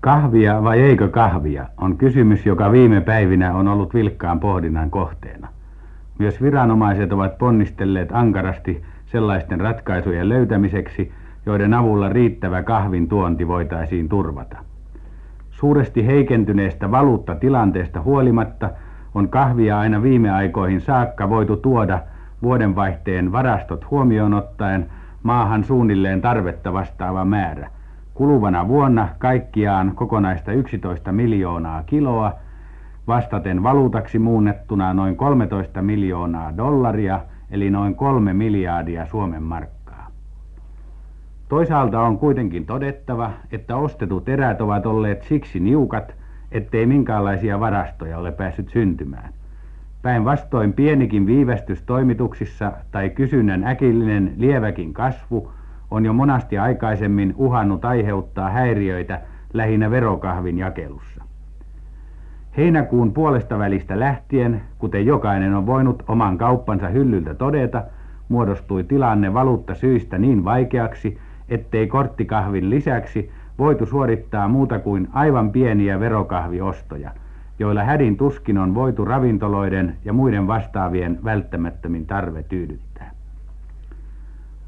Kahvia vai eikö kahvia on kysymys, joka viime päivinä on ollut vilkkaan pohdinnan kohteena. Myös viranomaiset ovat ponnistelleet ankarasti sellaisten ratkaisujen löytämiseksi, joiden avulla riittävä kahvin tuonti voitaisiin turvata. Suuresti heikentyneestä valuuttatilanteesta huolimatta on kahvia aina viime aikoihin saakka voitu tuoda vuodenvaihteen varastot huomioon ottaen maahan suunnilleen tarvetta vastaava määrä – kuluvana vuonna kaikkiaan kokonaista 11 miljoonaa kiloa, vastaten valuutaksi muunnettuna noin 13 miljoonaa dollaria, eli noin kolme miljardia Suomen markkaa. Toisaalta on kuitenkin todettava, että ostetut erät ovat olleet siksi niukat, ettei minkäänlaisia varastoja ole päässyt syntymään. Päinvastoin pienikin viivästys toimituksissa tai kysynnän äkillinen lieväkin kasvu on jo monasti aikaisemmin uhannut aiheuttaa häiriöitä lähinnä verokahvin jakelussa. Heinäkuun puolesta välistä lähtien, kuten jokainen on voinut oman kauppansa hyllyltä todeta, muodostui tilanne valuutta syistä niin vaikeaksi, ettei korttikahvin lisäksi voitu suorittaa muuta kuin aivan pieniä verokahviostoja, joilla hädin tuskin on voitu ravintoloiden ja muiden vastaavien välttämättömin tarve tyydyttää.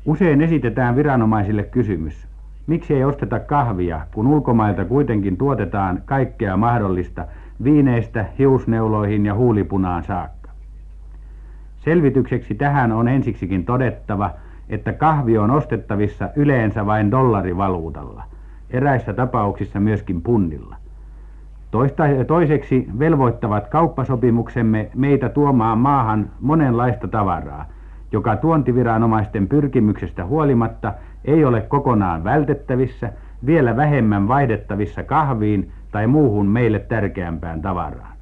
Usein esitetään viranomaisille kysymys, miksi ei osteta kahvia, kun ulkomailta kuitenkin tuotetaan kaikkea mahdollista viineistä hiusneuloihin ja huulipunaan saakka. Selvitykseksi tähän on ensiksikin todettava, että kahvi on ostettavissa yleensä vain dollarivaluutalla, eräissä tapauksissa myöskin punnilla. Toista, toiseksi velvoittavat kauppasopimuksemme meitä tuomaan maahan monenlaista tavaraa, joka tuontiviranomaisten pyrkimyksestä huolimatta ei ole kokonaan vältettävissä, vielä vähemmän vaihdettavissa kahviin tai muuhun meille tärkeämpään tavaraan.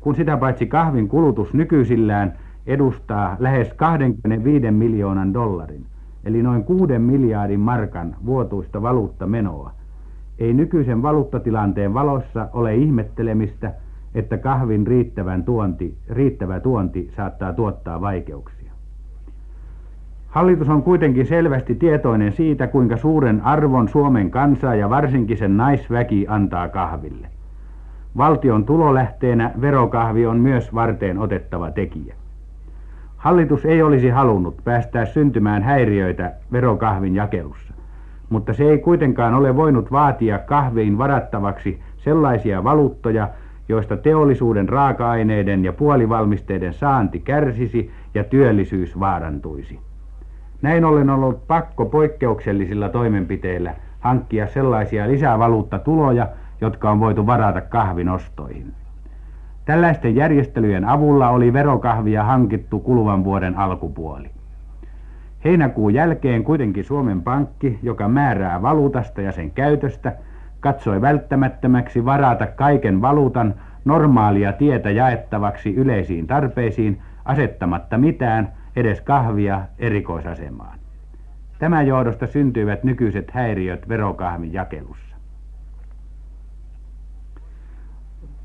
Kun sitä paitsi kahvin kulutus nykyisillään edustaa lähes 25 miljoonan dollarin, eli noin 6 miljardin markan vuotuista valuuttamenoa, ei nykyisen valuuttatilanteen valossa ole ihmettelemistä, että kahvin riittävän tuonti, riittävä tuonti saattaa tuottaa vaikeuksia. Hallitus on kuitenkin selvästi tietoinen siitä, kuinka suuren arvon Suomen kansa ja varsinkin sen naisväki antaa kahville. Valtion tulolähteenä verokahvi on myös varteen otettava tekijä. Hallitus ei olisi halunnut päästää syntymään häiriöitä verokahvin jakelussa, mutta se ei kuitenkaan ole voinut vaatia kahviin varattavaksi sellaisia valuuttoja, joista teollisuuden raaka-aineiden ja puolivalmisteiden saanti kärsisi ja työllisyys vaarantuisi. Näin ollen on ollut pakko poikkeuksellisilla toimenpiteillä hankkia sellaisia lisävaluuttatuloja, jotka on voitu varata kahvin ostoihin. Tällaisten järjestelyjen avulla oli verokahvia hankittu kuluvan vuoden alkupuoli. Heinäkuun jälkeen kuitenkin Suomen Pankki, joka määrää valuutasta ja sen käytöstä, katsoi välttämättömäksi varata kaiken valuutan normaalia tietä jaettavaksi yleisiin tarpeisiin asettamatta mitään, edes kahvia erikoisasemaan. Tämän johdosta syntyivät nykyiset häiriöt verokahvin jakelussa.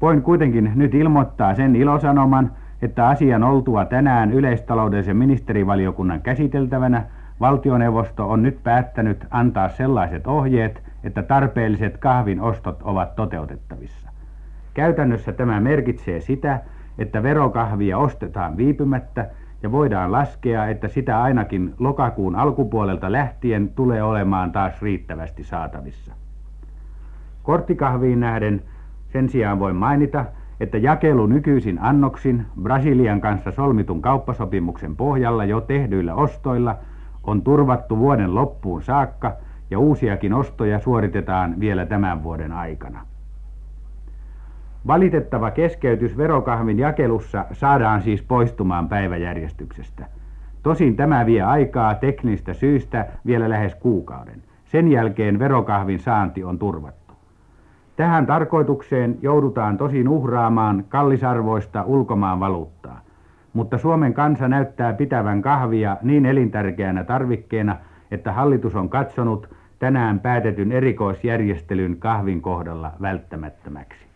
Voin kuitenkin nyt ilmoittaa sen ilosanoman, että asian oltua tänään yleistaloudellisen ministerivaliokunnan käsiteltävänä valtioneuvosto on nyt päättänyt antaa sellaiset ohjeet, että tarpeelliset kahvin ostot ovat toteutettavissa. Käytännössä tämä merkitsee sitä, että verokahvia ostetaan viipymättä ja voidaan laskea, että sitä ainakin lokakuun alkupuolelta lähtien tulee olemaan taas riittävästi saatavissa. Korttikahviin nähden sen sijaan voi mainita, että jakelu nykyisin annoksin Brasilian kanssa solmitun kauppasopimuksen pohjalla jo tehdyillä ostoilla on turvattu vuoden loppuun saakka ja uusiakin ostoja suoritetaan vielä tämän vuoden aikana. Valitettava keskeytys verokahvin jakelussa saadaan siis poistumaan päiväjärjestyksestä. Tosin tämä vie aikaa teknistä syystä vielä lähes kuukauden. Sen jälkeen verokahvin saanti on turvattu. Tähän tarkoitukseen joudutaan tosin uhraamaan kallisarvoista ulkomaan valuuttaa, mutta Suomen kansa näyttää pitävän kahvia niin elintärkeänä tarvikkeena, että hallitus on katsonut tänään päätetyn erikoisjärjestelyn kahvin kohdalla välttämättömäksi.